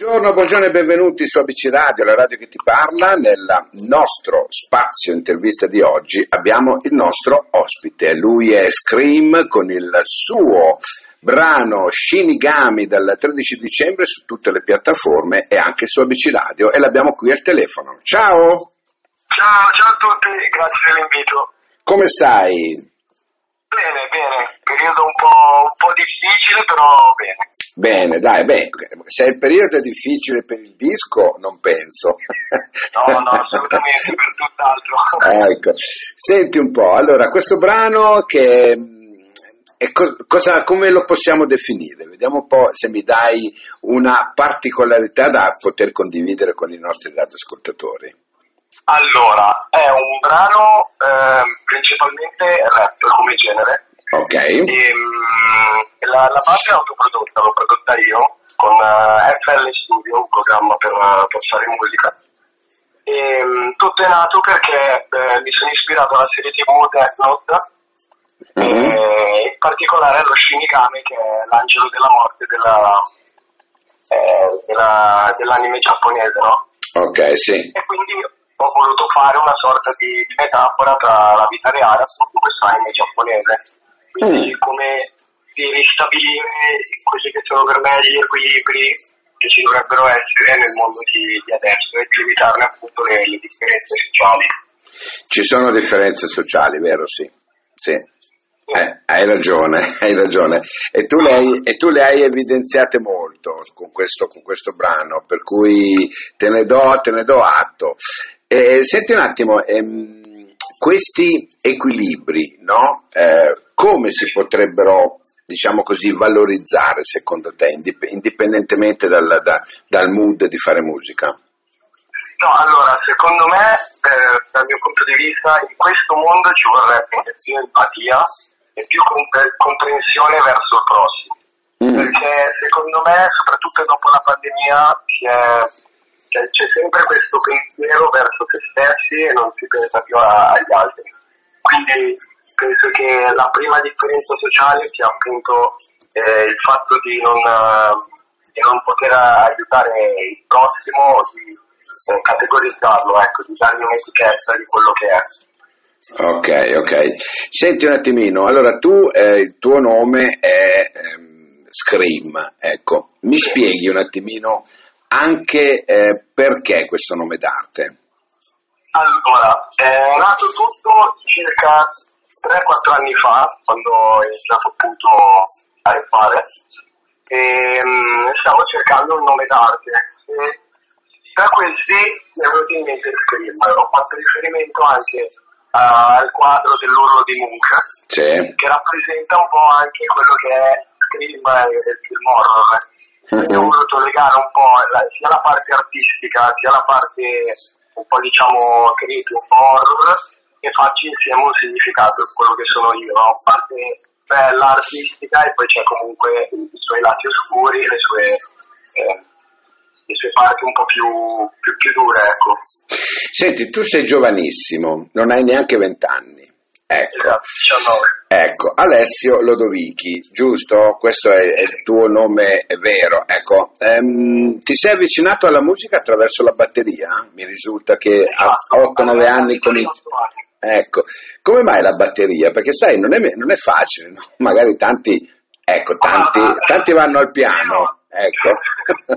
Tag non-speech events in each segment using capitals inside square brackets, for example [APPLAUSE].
Buongiorno, buongiorno e benvenuti su ABC Radio, la radio che ti parla. Nel nostro spazio intervista di oggi abbiamo il nostro ospite. Lui è Scream con il suo brano Shinigami dal 13 dicembre su tutte le piattaforme e anche su ABC Radio e l'abbiamo qui al telefono. Ciao! Ciao, ciao a tutti, grazie dell'invito. Come stai? Bene, bene, periodo un po', un po' difficile, però bene. Bene, dai, beh, se il periodo è difficile per il disco, non penso. No, no, assolutamente, per tutt'altro. [LAUGHS] ecco, senti un po', allora, questo brano che... Co- cosa, come lo possiamo definire? Vediamo un po' se mi dai una particolarità da poter condividere con i nostri radioascoltatori. Allora, è un brano eh, principalmente rap come genere. Ok. E, mm, la, la base è autoprodotta, l'ho prodotta io con eh, FL Studio, un programma per, per fare musica. E, mm, tutto è nato perché eh, mi sono ispirato alla serie TV Death Note, Mhm. e in particolare allo Shinigami che è l'angelo della morte della, eh, della- dell'anime giapponese, no? Ok, sì. E quindi ho voluto fare una sorta di, di metafora tra la vita reale e questo anime giapponese. Quindi Mm. come di ristabilire quelli che sono per me gli equilibri che ci dovrebbero essere nel mondo di, di adesso e di evitarne appunto le, le differenze sociali. Ci sono differenze sociali, vero? Sì. Sì. Eh, hai ragione, [LAUGHS] hai ragione. E tu, le hai, e tu le hai evidenziate molto con questo, con questo brano, per cui te ne do, te ne do atto. Eh, senti un attimo, ehm, questi equilibri, no? Eh, come si potrebbero, diciamo così, valorizzare secondo te, indip- indipendentemente dal, da- dal mood di fare musica? No, allora, secondo me, eh, dal mio punto di vista, in questo mondo ci vorrebbe più empatia e più compre- comprensione verso il prossimo. Mm. Perché secondo me, soprattutto dopo la pandemia, si è- c'è, c'è sempre questo pensiero verso se stessi e non si pensa più a- agli altri. Quindi penso che la prima differenza sociale sia appunto eh, il fatto di non, eh, di non poter aiutare il prossimo, di eh, categorizzarlo, ecco, di dargli un'etichetta di quello che è. Ok, ok. Senti un attimino, allora tu, eh, il tuo nome è ehm, Scream, ecco, mi spieghi un attimino anche eh, perché questo nome d'arte? Allora, è nato tutto circa 3-4 anni fa, quando ho iniziato appunto a rappare, e mm, stavo cercando un nome d'arte. E tra questi mi è venuto in mente il Scream, ho fatto riferimento anche ah, al quadro dell'urlo di Munch, Sì. che rappresenta un po' anche quello che è Scream del film horror. Quindi ho voluto legare un po' la- sia la parte artistica, sia la parte un po' diciamo creepy, un po' horror, e farci insieme un significato, quello che sono io, no? parte bella, artistica, e poi c'è comunque i suoi lati oscuri, le sue, eh, le sue parti un po' più, più, più dure, ecco. Senti, tu sei giovanissimo, non hai neanche vent'anni. Ecco, 19. ecco, Alessio Lodovichi, giusto? Questo è, è il tuo nome è vero. Ecco, ehm, ti sei avvicinato alla musica attraverso la batteria? Mi risulta che a Esatto. 8-9 anni con il... 18 anni. Ecco, come mai la batteria? Perché sai, non è, non è facile, no? [LAUGHS] Magari tanti, ecco, tanti, tanti vanno al piano, ecco. Ma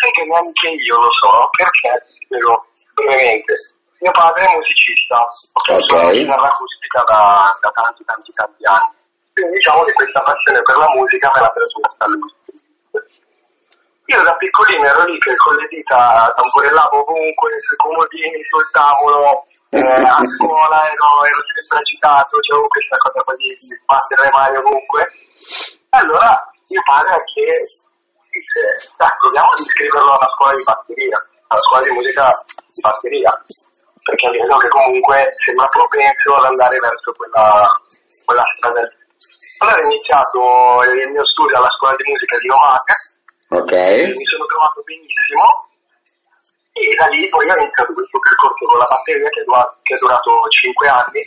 sai che neanche io lo so, perché, spiego brevemente. Mio padre è musicista, ok, Ok. suona chitarra acustica da, da tanti, tanti, tanti anni. Quindi diciamo che questa passione per la musica me l'ha preso da lui. Io da piccolino ero lì che con le dita tamburellavo ovunque, sui comodini, sul tavolo, eh, a scuola ero, ero sempre agitato, c'avevo questa cosa qua di, battere le mani ovunque. Allora mio padre che dice, dai, proviamo ad iscriverlo alla scuola di batteria, alla scuola di musica di batteria, perché vedo che comunque sembra propenso ad andare verso quella, quella strada lì. Allora ho iniziato il mio studio alla scuola di musica di Omaha, Ok? mi sono trovato benissimo e da lì poi ho iniziato questo percorso con la batteria che, è che è durato 5 anni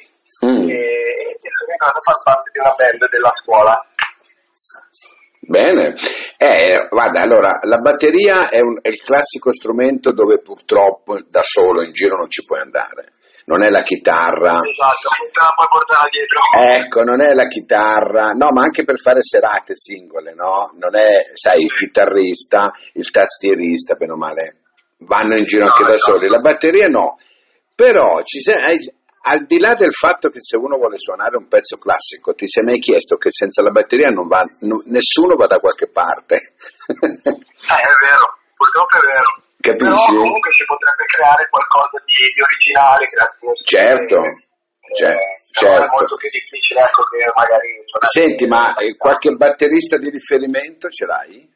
Mm. e, e sono entrato a far parte di una band della scuola. Bene, eh, guarda, allora la batteria è, un, è il classico strumento dove purtroppo da solo in giro non ci puoi andare non è la chitarra. Esatto, puoi dietro. Ecco, non è la chitarra, no, ma anche per fare serate singole, no? Non è, sai, il chitarrista, il tastierista, bene o male, vanno in giro no, anche da esatto. soli. La batteria no, però ci sei, al di là del fatto che se uno vuole suonare un pezzo classico, ti sei mai chiesto che senza la batteria non va, no, nessuno va da qualche parte? eh, [LAUGHS] è vero, purtroppo è vero. Capisci? Però comunque si potrebbe creare qualcosa di, di originale, Certo, eh, certo. certo. È molto più difficile ecco, che magari... Senti, ma eh, qualche batterista di riferimento ce l'hai?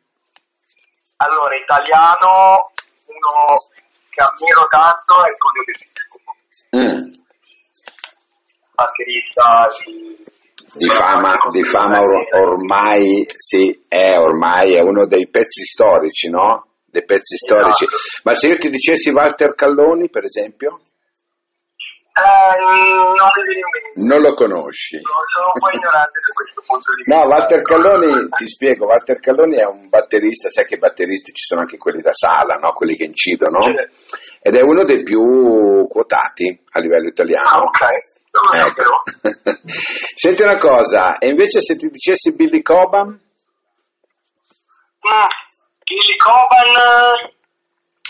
Allora, italiano, uno che ammiro tanto è il Conio di Mm. Batterista di di fama, di fama or, ormai, sì, è ormai è uno dei pezzi storici, no? dei pezzi storici. Esatto. Ma se io ti dicessi Walter Calloni, per esempio? Eh, non, non lo conosci? No, sono un po' ignorante su questo punto di vista. No, Walter Calloni, ti spiego, Walter Calloni è un batterista, sai che i batteristi ci sono anche quelli da sala, no? quelli che incidono, ed è uno dei più quotati a livello italiano. Ah, ok. Ecco. [LAUGHS] Senti una cosa, e invece se ti dicessi Billy Cobham? Mm. Billy Coban...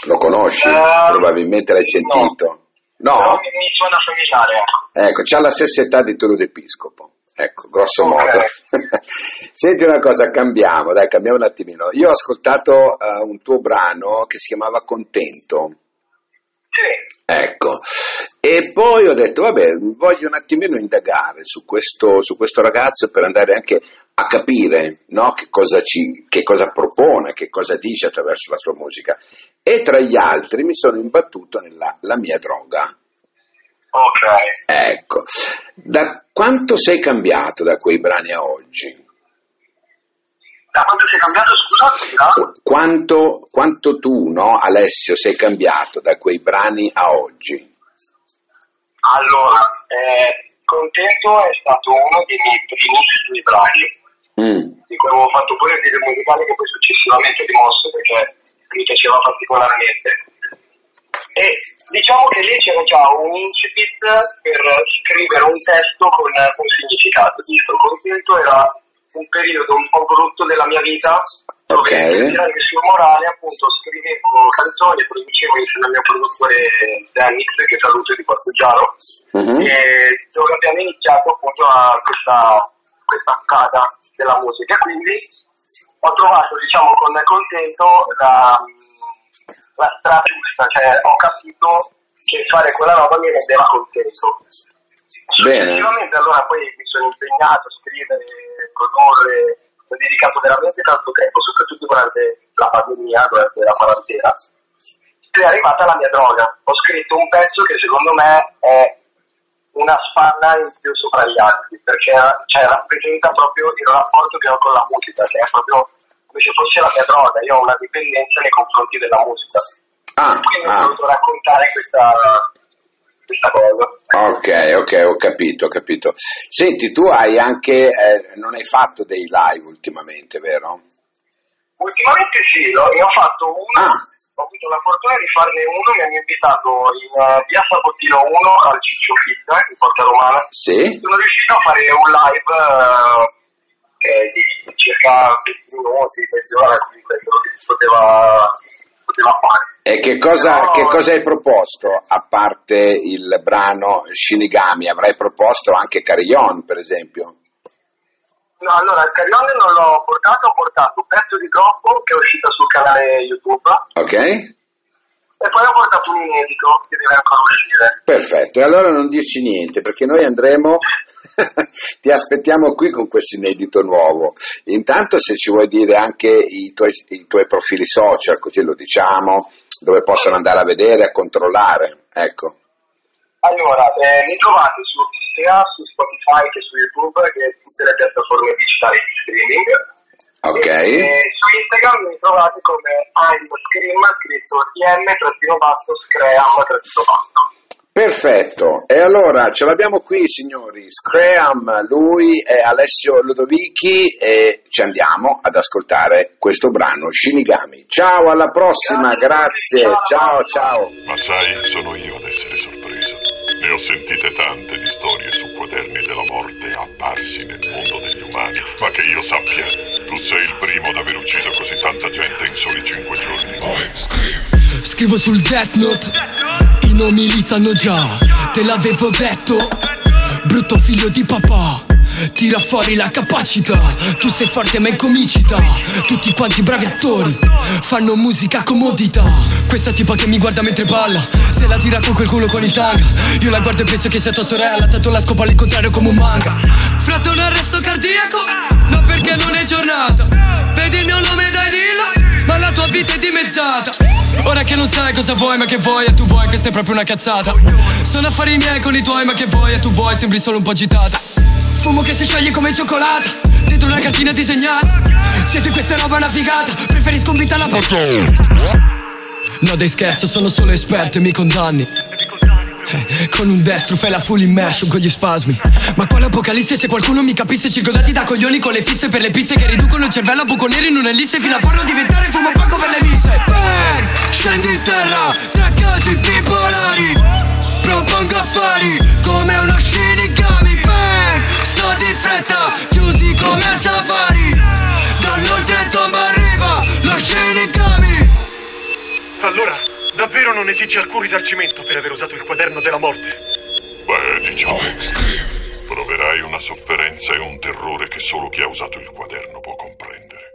Lo conosci? Uh, Probabilmente l'hai sentito. No? no? Mi, mi suona familiare. Ecco, c'ha la stessa età di Toro d'Episcopo. Ecco, grosso okay. modo. [LAUGHS] Senti una cosa, cambiamo, dai, cambiamo un attimino. Io ho ascoltato uh, un tuo brano che si chiamava Contento. Sì. Poi ho detto, vabbè, voglio un attimino indagare su questo, su questo ragazzo per andare anche a capire no, che, cosa ci, che cosa propone, che cosa dice attraverso la sua musica. E tra gli altri mi sono imbattuto nella mia droga. Ok. Ecco, da quanto sei cambiato da quei brani a oggi? Da quanto sei cambiato, scusate? Quanto, quanto tu, no, Alessio, sei cambiato da quei brani a oggi? Allora, eh, Contento è stato uno dei miei primissimi brani, mm. di cui avevo fatto pure il video musicale che poi successivamente rimosso perché mi piaceva particolarmente. E diciamo che lì c'era già un incipit per scrivere un testo con un significato. Visto Contento era un periodo un po' brutto della mia vita dove okay. anche sul morale appunto scrivevo canzoni e producevo insieme al mio produttore Dennis che saluto di Passugiaro uh-huh. e dove abbiamo iniziato appunto a questa, questa casa della musica quindi ho trovato diciamo con contento la, la strada giusta cioè ho capito che fare quella roba mi rendeva contento successivamente allora poi mi sono impegnato a scrivere produrre ho dedicato veramente tanto tempo, soprattutto durante la pandemia, durante la quarantena, è arrivata la mia droga. Ho scritto un pezzo che secondo me è una spanna in più sopra gli altri, perché cioè, rappresenta proprio il rapporto che ho con la musica, che è proprio come se fosse la mia droga. Io ho una dipendenza nei confronti della musica. Ah, Quindi ah. ho voluto raccontare questa, questa cosa. Ok, ok, ho capito, ho capito. Senti, tu hai anche, eh, non hai fatto dei live ultimamente, vero? Ultimamente sì, lo, ne ho fatto uno, ah. ho avuto la fortuna di farne uno, mi hanno invitato in uh, via Sabottino 1 al Ciccio Fit in Porta Romana. Sì. Sono riuscito a fare un live uh, che di circa 20 minuti, mezz'ora, quindi questo poteva, poteva fare. E che cosa, no. che cosa, hai proposto a parte il brano Shinigami? Avrai proposto anche Carillon, per esempio? No, allora il Carillon non l'ho portato, ho portato un pezzo di troppo che è uscito sul canale YouTube. Ok. E poi ho portato un inedito che deve ancora uscire. Perfetto, e allora non dirci niente perché noi andremo, [LAUGHS] ti aspettiamo qui con questo inedito nuovo. Intanto se ci vuoi dire anche i tuoi, i tuoi profili social, così lo diciamo, dove possono andare a vedere, a controllare. Ecco. Allora, eh, mi trovate su, sia su Spotify che su YouTube, che tutte le piattaforme digitali di streaming. Ok. E, e su Instagram mi trovate come I'm Scream, scritto IM-basso, Scream-basso. Perfetto, e allora ce l'abbiamo qui signori, Scream, lui è Alessio Ludovichi e ci andiamo ad ascoltare questo brano Shinigami. Ciao, alla prossima, grazie, ciao ciao. Ma sai, sono io ad essere sorpreso. Ne ho sentite tante di storie su quaderni della morte apparsi nel mondo umani, ma che io sappia, tu sei il primo ad aver ucciso così tanta gente in soli cinque giorni. Scrivo sul Death Note nomi li sanno già, te l'avevo detto, brutto figlio di papà. Tira fuori la capacità, tu sei forte ma incomicita Tutti quanti bravi attori, fanno musica comodità. Questa tipa che mi guarda mentre balla, se la tira con quel culo con i tanga. Io la guardo e penso che sia tua sorella, tanto la scopa all'incontrario come un manga. Frate un arresto cardiaco? No perché non è giornata. Vedi il mio nome dai dillo, ma la tua vita è dimezzata. Ora che non sai cosa vuoi ma che vuoi e tu vuoi questa è proprio una cazzata. Sono affari miei con i tuoi ma che vuoi e tu vuoi sembri solo un po' agitata Fumo che si scioglie come cioccolata Dentro una cartina disegnata. Siete questa roba una figata. Preferisco un beat alla No dei scherzo sono solo esperto e mi condanni. Eh, con un destro fai la full immersion con gli spasmi. Ma quale apocalisse se qualcuno mi capisse Circondati da coglioni con le fisse per le piste Che riducono il cervello a buco nero in un'ellisse Fino a farlo diventare fumo poco per le misse Bang! Scendi in terra tra casi bipolari. Propongo affari come Davvero non esige alcun risarcimento per aver usato il quaderno della morte? Beh, diciamo. Proverai una sofferenza e un terrore che solo chi ha usato il quaderno può comprendere.